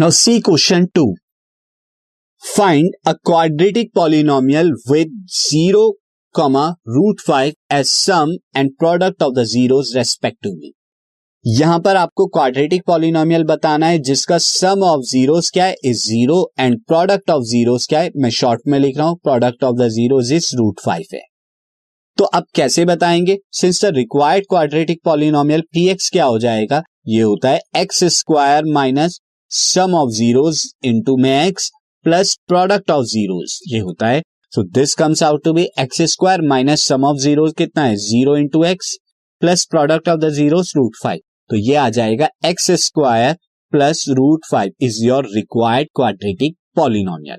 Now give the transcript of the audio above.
Now see question 2. Find a quadratic with zero 0, root 5 as sum and product of the zeros respectively. यहाँ पर आपको quadratic polynomial बताना है जिसका sum of zeros क्या है? Is zero and product of zeros क्या है? मैं शॉर्ट में लिख रहा हूँ product of the zeros is root five है। तो अब कैसे बताएँगे? Since the required quadratic polynomial P X क्या हो जाएगा? ये होता है X square minus sum of zeros into में X plus product of zeros ये होता है। So this comes out to be X square minus sum of zeros कितना है? Zero into X plus product of the zeros root five तो ये आ जाएगा X square plus root five is your required quadratic polynomial